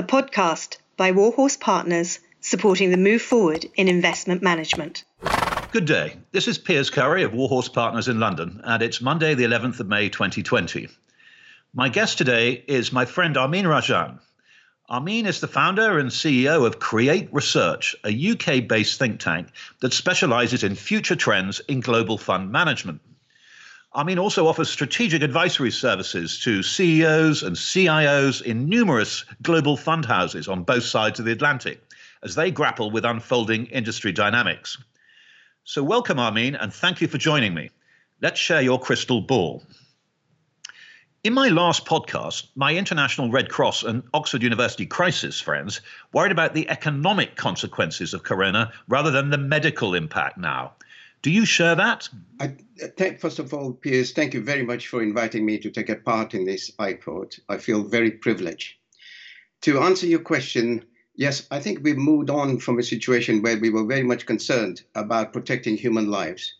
a podcast by Warhorse Partners supporting the move forward in investment management. Good day. This is Piers Curry of Warhorse Partners in London, and it's Monday, the 11th of May 2020. My guest today is my friend Amin Rajan. Amin is the founder and CEO of Create Research, a UK based think tank that specializes in future trends in global fund management. Amin also offers strategic advisory services to CEOs and CIOs in numerous global fund houses on both sides of the Atlantic as they grapple with unfolding industry dynamics. So, welcome, Amin, and thank you for joining me. Let's share your crystal ball. In my last podcast, my International Red Cross and Oxford University crisis friends worried about the economic consequences of corona rather than the medical impact now. Do you share that? I, uh, th- first of all, Piers, thank you very much for inviting me to take a part in this iPod. I feel very privileged. To answer your question, yes, I think we've moved on from a situation where we were very much concerned about protecting human lives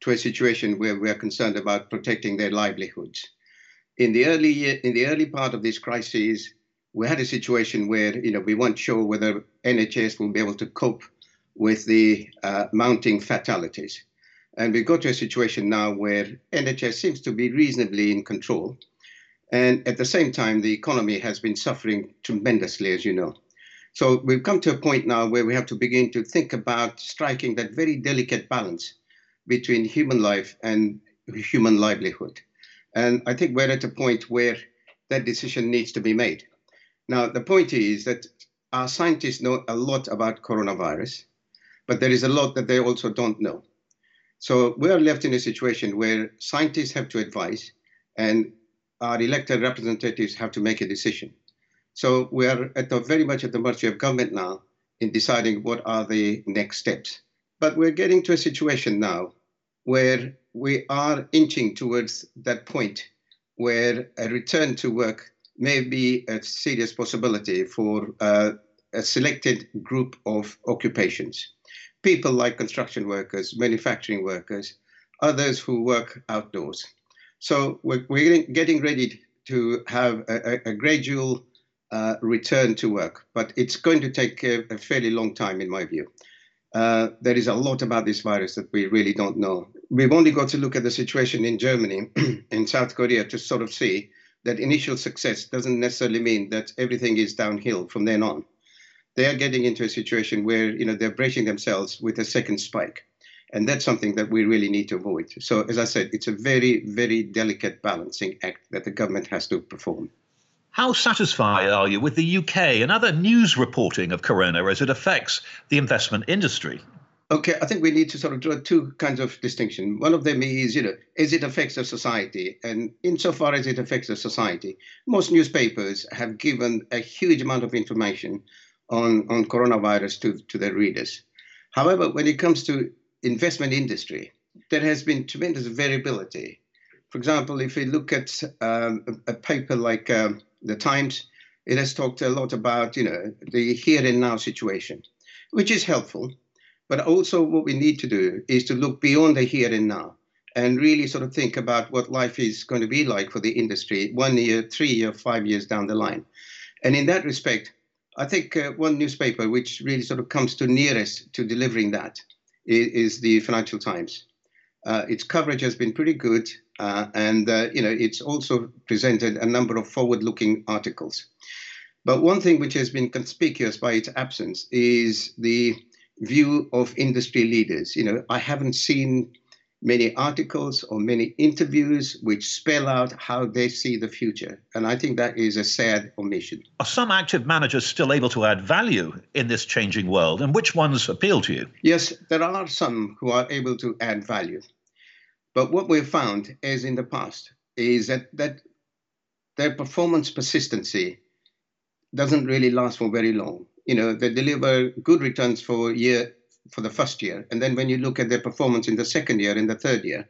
to a situation where we are concerned about protecting their livelihoods. In the early year, in the early part of this crisis, we had a situation where you know we weren't sure whether NHS will be able to cope with the uh, mounting fatalities. And we've got to a situation now where NHS seems to be reasonably in control. And at the same time, the economy has been suffering tremendously, as you know. So we've come to a point now where we have to begin to think about striking that very delicate balance between human life and human livelihood. And I think we're at a point where that decision needs to be made. Now, the point is that our scientists know a lot about coronavirus but there is a lot that they also don't know. So we are left in a situation where scientists have to advise and our elected representatives have to make a decision. So we are at the, very much at the mercy of government now in deciding what are the next steps. But we're getting to a situation now where we are inching towards that point where a return to work may be a serious possibility for uh, a selected group of occupations people like construction workers, manufacturing workers, others who work outdoors. So we're, we're getting ready to have a, a gradual uh, return to work, but it's going to take a, a fairly long time, in my view. Uh, there is a lot about this virus that we really don't know. We've only got to look at the situation in Germany, in South Korea, to sort of see that initial success doesn't necessarily mean that everything is downhill from then on they are getting into a situation where you know they're bracing themselves with a second spike. And that's something that we really need to avoid. So as i said it's a very very delicate balancing act that the government has to perform. How satisfied are you with the uk and other news reporting of corona as it affects the investment industry? Okay, I think we need to sort of draw two kinds of distinction. One of them is, you know, as it affects the society, and insofar as it affects the society, most newspapers have given a huge amount of information on, on coronavirus to, to their readers. However, when it comes to investment industry, there has been tremendous variability. For example, if we look at um, a, paper like um, the Times, it has talked a lot about you know the here and now situation, which is helpful. But also, what we need to do is to look beyond the here and now and really sort of think about what life is going to be like for the industry one year, three year, five years down the line. And in that respect, I think uh, one newspaper which really sort of comes to nearest to delivering that is, is the Financial Times. Uh, its coverage has been pretty good, uh, and uh, you know it's also presented a number of forward-looking articles. But one thing which has been conspicuous by its absence is the view of industry leaders. You know, I haven't seen many articles or many interviews which spell out how they see the future. And I think that is a sad omission. Are some active managers still able to add value in this changing world? And which ones appeal to you? Yes, there are some who are able to add value. But what we've found, as in the past, is that, that their performance persistency doesn't really last for very long. You know, they deliver good returns for a year for the first year, and then when you look at their performance in the second year in the third year,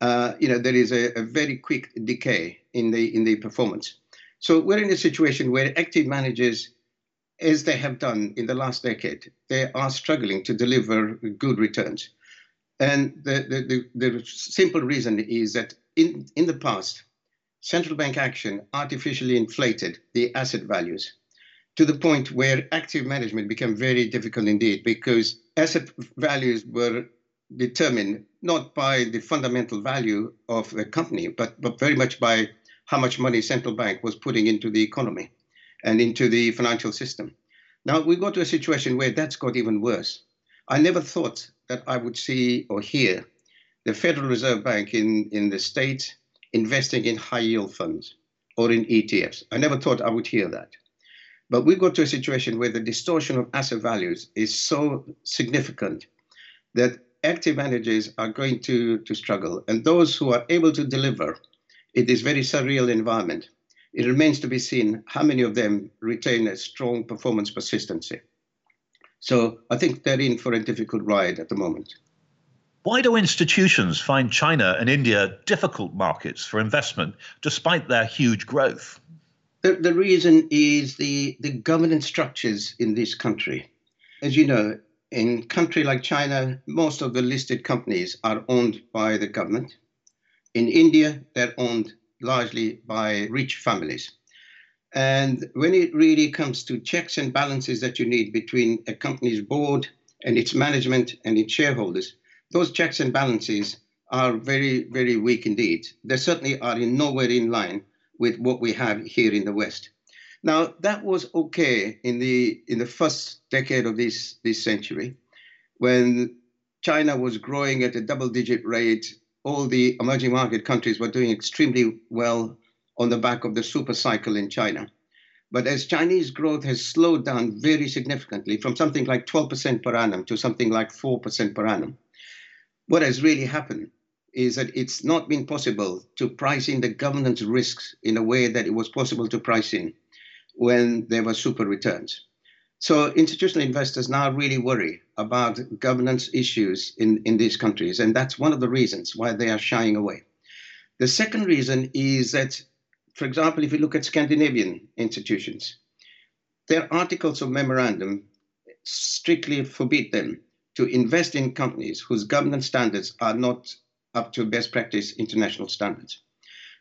uh, you know there is a, a, very quick decay in the in the performance. So we're in a situation where active managers, as they have done in the last decade, they are struggling to deliver good returns, and the the, the, the simple reason is that in in the past, central bank action artificially inflated the asset values. To the point where active management became very difficult indeed because asset values were determined not by the fundamental value of a company, but, but very much by how much money central bank was putting into the economy and into the financial system. Now we got to a situation where that's got even worse. I never thought that I would see or hear the Federal Reserve Bank in, in the States investing in high yield funds or in ETFs. I never thought I would hear that. But we've got to a situation where the distortion of asset values is so significant that active managers are going to, to struggle. And those who are able to deliver in this very surreal environment, it remains to be seen how many of them retain a strong performance persistency. So I think they're in for a difficult ride at the moment. Why do institutions find China and India difficult markets for investment despite their huge growth? The, the reason is the, the governance structures in this country. As you know, in a country like China, most of the listed companies are owned by the government. In India, they're owned largely by rich families. And when it really comes to checks and balances that you need between a company's board and its management and its shareholders, those checks and balances are very, very weak indeed. They certainly are in nowhere in line with what we have here in the West. Now that was okay in the in the first decade of this this century, when China was growing at a double-digit rate. All the emerging market countries were doing extremely well on the back of the super cycle in China. But as Chinese growth has slowed down very significantly from something like 12% per annum to something like 4% per annum, what has really happened is that it's not been possible to price in the governance risks in a way that it was possible to price in when there were super returns. So institutional investors now really worry about governance issues in, in these countries, and that's one of the reasons why they are shying away. The second reason is that, for example, if you look at Scandinavian institutions, their articles of memorandum strictly forbid them to invest in companies whose governance standards are not up to best practice international standards.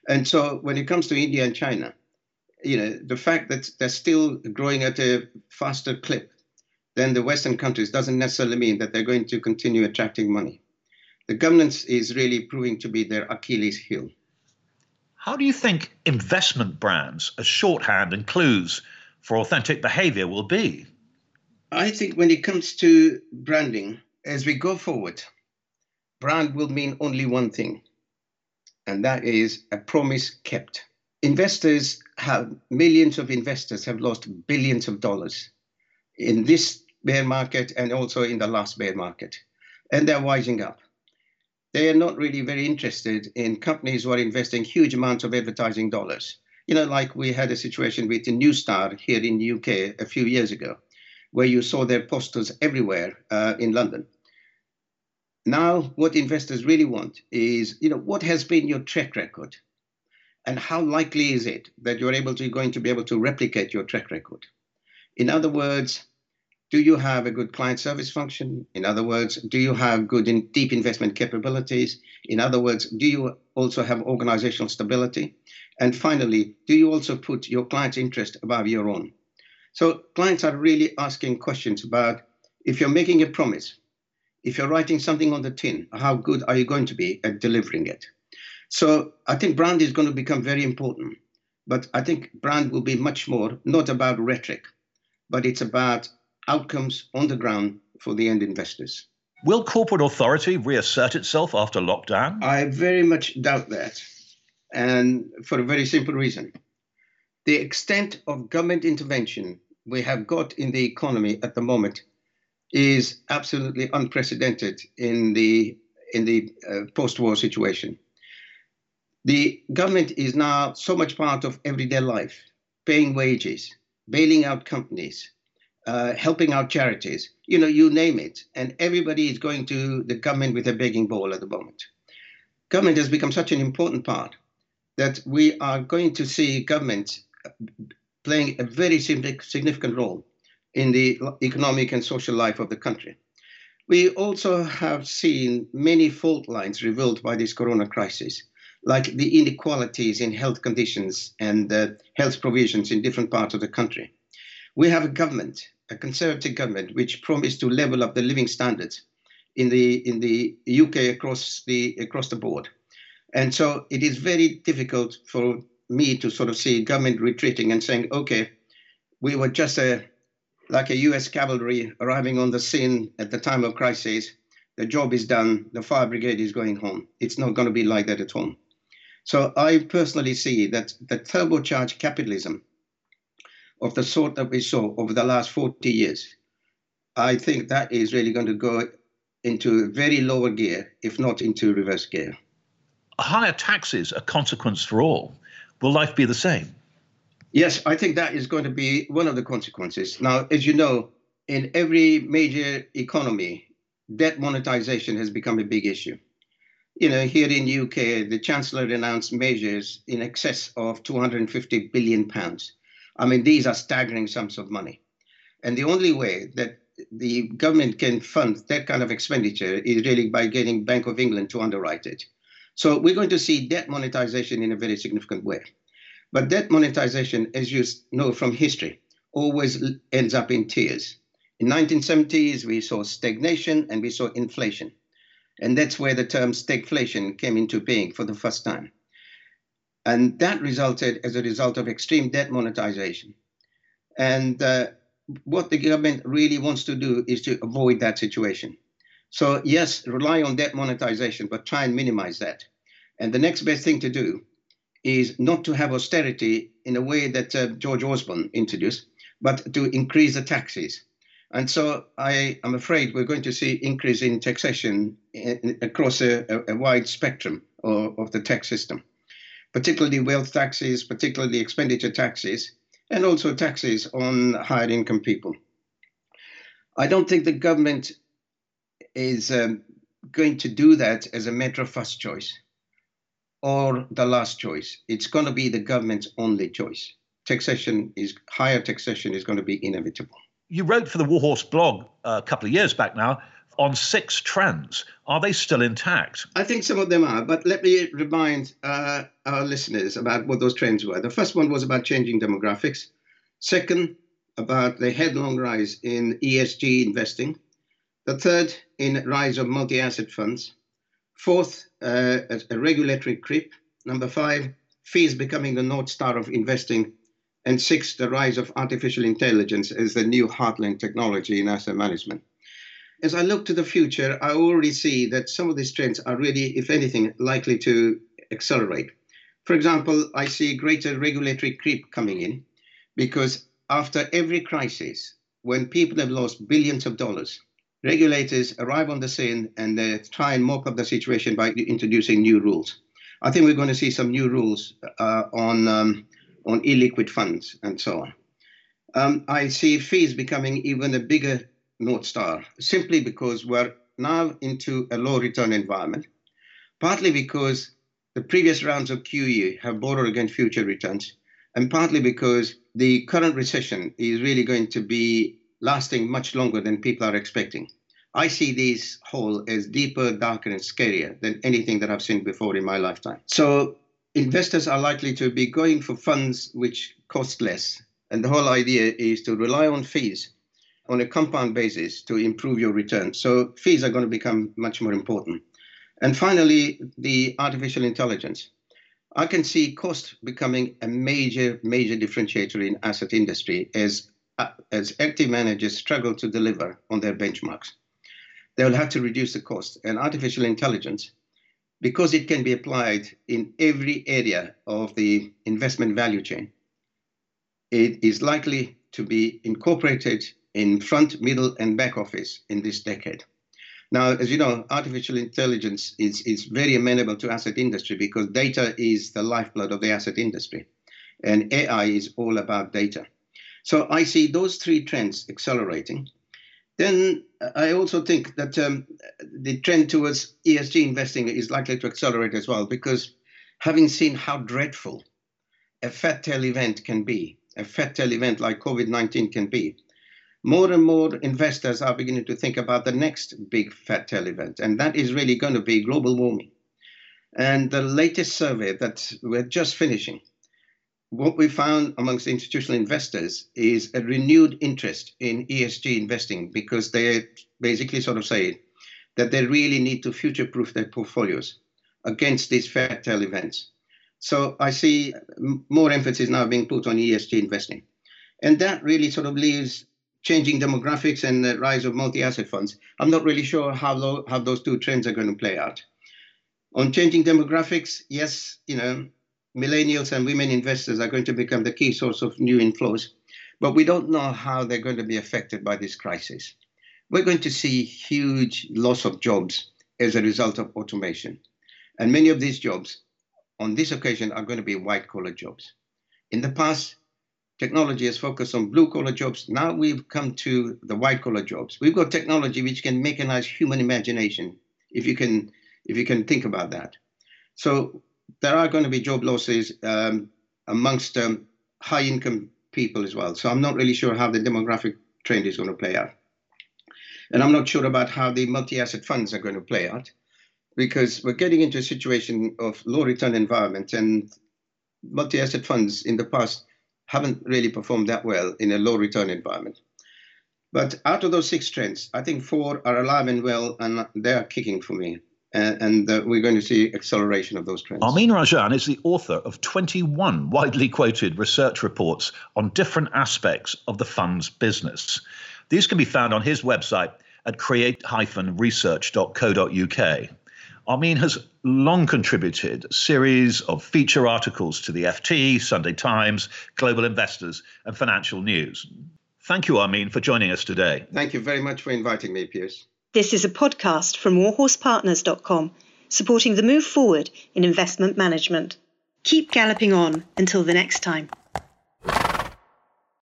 And so when it comes to India and China, you know, the fact that they're still growing at a faster clip than the Western countries doesn't necessarily mean that they're going to continue attracting money. The governance is really proving to be their Achilles heel. How do you think investment brands as shorthand and clues for authentic behavior will be? I think when it comes to branding, as we go forward, brand will mean only one thing, and that is a promise kept. Investors have, millions of investors have lost billions of dollars in this bear market and also in the last bear market, and they're wising up. They are not really very interested in companies who are investing huge amounts of advertising dollars. You know, like we had a situation with the New Star here in the UK a few years ago where you saw their posters everywhere uh, in London. Now, what investors really want is, you know, what has been your track record, and how likely is it that you're able to going to be able to replicate your track record? In other words, do you have a good client service function? In other words, do you have good in deep investment capabilities? In other words, do you also have organizational stability? And finally, do you also put your client's interest above your own? So clients are really asking questions about if you're making a promise, if you're writing something on the tin, how good are you going to be at delivering it? So I think brand is going to become very important. But I think brand will be much more not about rhetoric, but it's about outcomes on the ground for the end investors. Will corporate authority reassert itself after lockdown? I very much doubt that. And for a very simple reason the extent of government intervention we have got in the economy at the moment is absolutely unprecedented in the in the uh, post-war situation. The government is now so much part of everyday life, paying wages, bailing out companies, uh, helping out charities. You know, you name it, and everybody is going to the government with a begging bowl at the moment. Government has become such an important part that we are going to see government playing a very significant role in the economic and social life of the country. We also have seen many fault lines revealed by this corona crisis, like the inequalities in health conditions and health provisions in different parts of the country. We have a government, a conservative government, which promised to level up the living standards in the in the UK across the across the board. And so it is very difficult for me to sort of see government retreating and saying, okay, we were just a like a US cavalry arriving on the scene at the time of crisis. The job is done. The fire brigade is going home. It's not going to be like that at home. So I personally see that the turbocharged capitalism of the sort that we saw over the last 40 years, I think that is really going to go into very lower gear, if not into reverse gear. Higher taxes a consequence for all. Will life be the same? Yes, I think that is going to be one of the consequences. Now, as you know, in every major economy, debt monetization has become a big issue. You know, here in the UK, the Chancellor announced measures in excess of 250 billion pounds. I mean, these are staggering sums of money. And the only way that the government can fund that kind of expenditure is really by getting Bank of England to underwrite it. So we're going to see debt monetization in a very significant way. But debt monetization, as you know from history, always ends up in tears. In 1970s, we saw stagnation and we saw inflation. And that's where the term stagflation came into being for the first time. And that resulted as a result of extreme debt monetization. And uh, what the government really wants to do is to avoid that situation. So, yes, rely on debt monetization, but try and minimize that. And the next best thing to do is not to have austerity in a way that uh, George Osborne introduced, but to increase the taxes. And so I am afraid we're going to see increase in taxation in, across a, a, wide spectrum of, of the tax system, particularly wealth taxes, particularly expenditure taxes, and also taxes on higher income people. I don't think the government is um, going to do that as a matter of first choice or the last choice. It's going to be the government's only choice. Taxation is higher taxation is going to be inevitable. You wrote for the Warhorse blog a couple of years back now on six trends. Are they still intact? I think some of them are, but let me remind uh, our listeners about what those trends were. The first one was about changing demographics. Second, about the headlong rise in ESG investing. The third, in rise of multi-asset funds. Fourth, uh, a, a regulatory creep. Number five, fees becoming the north star of investing. And six, the rise of artificial intelligence as the new heartland technology in asset management as I look to the future, I already see that some of these trends are really, if anything, likely to accelerate. For example, I see greater regulatory creep coming in because after every crisis, when people have lost billions of dollars, regulators arrive on the scene and they try and mop up the situation by introducing new rules. I think we're going to see some new rules uh, on um, on illiquid funds and so on. Um, I see fees becoming even a bigger North Star simply because we're now into a low return environment, partly because the previous rounds of QE have borrowed against future returns, and partly because the current recession is really going to be lasting much longer than people are expecting. I see this hole as deeper, darker, and scarier than anything that I've seen before in my lifetime. So investors are likely to be going for funds which cost less. And the whole idea is to rely on fees on a compound basis to improve your return. So fees are going to become much more important. And finally, the artificial intelligence. I can see cost becoming a major, major differentiator in asset industry as, Uh, as active managers struggle to deliver on their benchmarks. They will have to reduce the cost. And artificial intelligence, because it can be applied in every area of the investment value chain, it is likely to be incorporated in front, middle, and back office in this decade. Now, as you know, artificial intelligence is, is very amenable to asset industry because data is the lifeblood of the asset industry. And AI is all about data. So I see those three trends accelerating. Then I also think that um, the trend towards ESG investing is likely to accelerate as well because having seen how dreadful a fat tail event can be, a fat tail event like COVID 19 can be, more and more investors are beginning to think about the next big fat tail event, and that is really going to be global warming. And the latest survey that we're just finishing what we found amongst institutional investors is a renewed interest in ESG investing because they basically sort of say that they really need to future proof their portfolios against these fat tail events. So I see more emphasis now being put on ESG investing. And that really sort of leaves changing demographics and the rise of multi-asset funds. I'm not really sure how, lo- how those two trends are going to play out. On changing demographics, yes, you know, millennials and women investors are going to become the key source of new inflows, but we don't know how they're going to be affected by this crisis. We're going to see huge loss of jobs as a result of automation. And many of these jobs on this occasion are going to be white collar jobs. In the past, technology has focused on blue collar jobs. Now we've come to the white collar jobs. We've got technology which can mechanize human imagination, if you can, if you can think about that. So there are going to be job losses um, amongst um, high income people as well. So I'm not really sure how the demographic trend is going to play out. And I'm not sure about how the multi asset funds are going to play out because we're getting into a situation of low return environment and multi-asset funds in the past haven't really performed that well in a low return environment. But out of those six trends, I think four are alive and well, and they are kicking for me. And, and we're going to see acceleration of those trends. Amin Rajan is the author of 21 widely quoted research reports on different aspects of the fund's business. These can be found on his website at create-research.co.uk. Amin has long contributed a series of feature articles to the FT, Sunday Times, Global Investors, and Financial News. Thank you, Amin, for joining us today. Thank you very much for inviting me, Piers. This is a podcast from warhorsepartners.com, supporting the move forward in investment management. Keep galloping on until the next time.